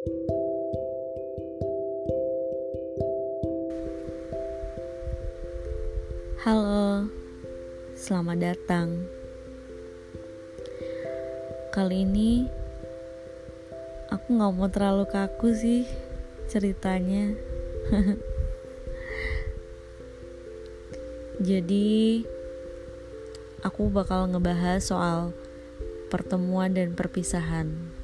Halo, selamat datang. Kali ini aku nggak mau terlalu kaku sih ceritanya. Jadi, aku bakal ngebahas soal pertemuan dan perpisahan.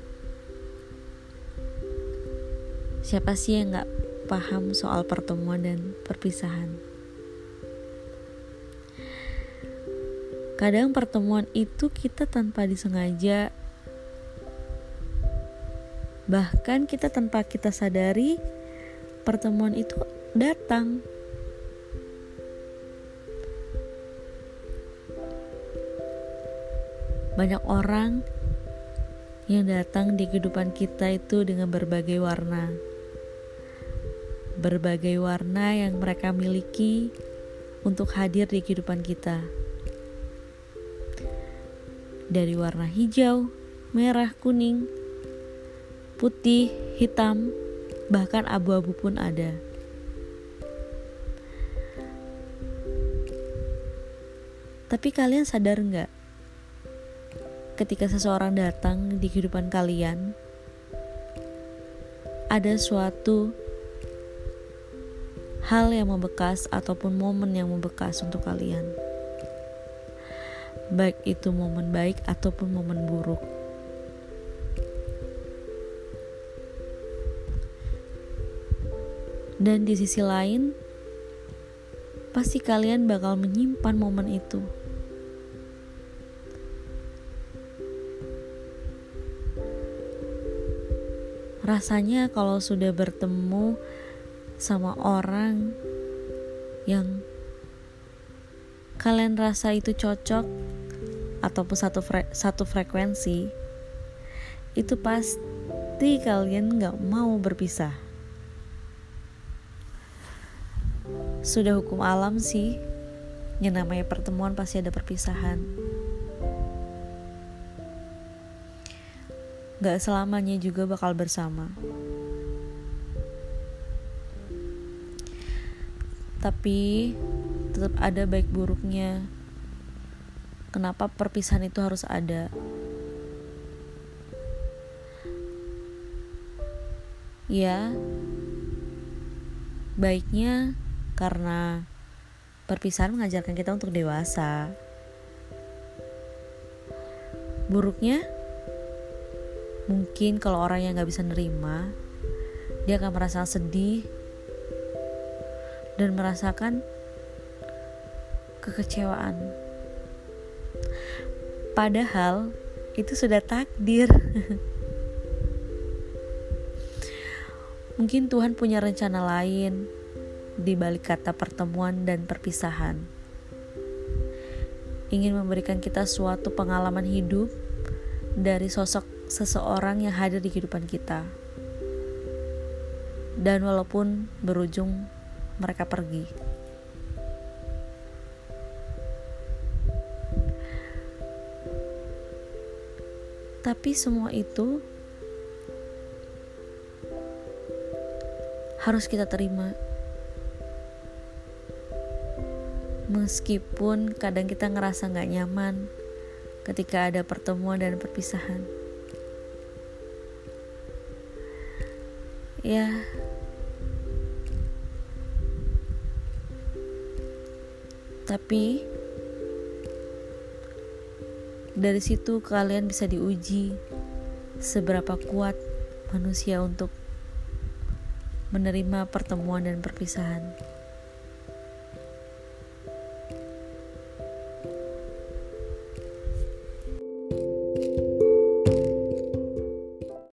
Siapa sih yang nggak paham soal pertemuan dan perpisahan? Kadang pertemuan itu kita tanpa disengaja. Bahkan kita tanpa kita sadari pertemuan itu datang. Banyak orang yang datang di kehidupan kita itu dengan berbagai warna Berbagai warna yang mereka miliki untuk hadir di kehidupan kita dari warna hijau, merah, kuning, putih, hitam, bahkan abu-abu pun ada. Tapi kalian sadar nggak? Ketika seseorang datang di kehidupan kalian, ada suatu hal yang membekas ataupun momen yang membekas untuk kalian baik itu momen baik ataupun momen buruk. Dan di sisi lain, pasti kalian bakal menyimpan momen itu. Rasanya kalau sudah bertemu sama orang yang kalian rasa itu cocok ataupun satu fre satu frekuensi itu pasti kalian nggak mau berpisah. Sudah hukum alam sih yang namanya pertemuan pasti ada perpisahan. Gak selamanya juga bakal bersama Tapi tetap ada baik buruknya. Kenapa perpisahan itu harus ada? Ya baiknya karena perpisahan mengajarkan kita untuk dewasa. Buruknya mungkin kalau orang yang gak bisa nerima dia akan merasa sedih dan merasakan kekecewaan Padahal itu sudah takdir. Mungkin Tuhan punya rencana lain di balik kata pertemuan dan perpisahan. Ingin memberikan kita suatu pengalaman hidup dari sosok seseorang yang hadir di kehidupan kita. Dan walaupun berujung mereka pergi. Tapi semua itu harus kita terima. Meskipun kadang kita ngerasa gak nyaman ketika ada pertemuan dan perpisahan. Ya, tapi dari situ kalian bisa diuji seberapa kuat manusia untuk menerima pertemuan dan perpisahan.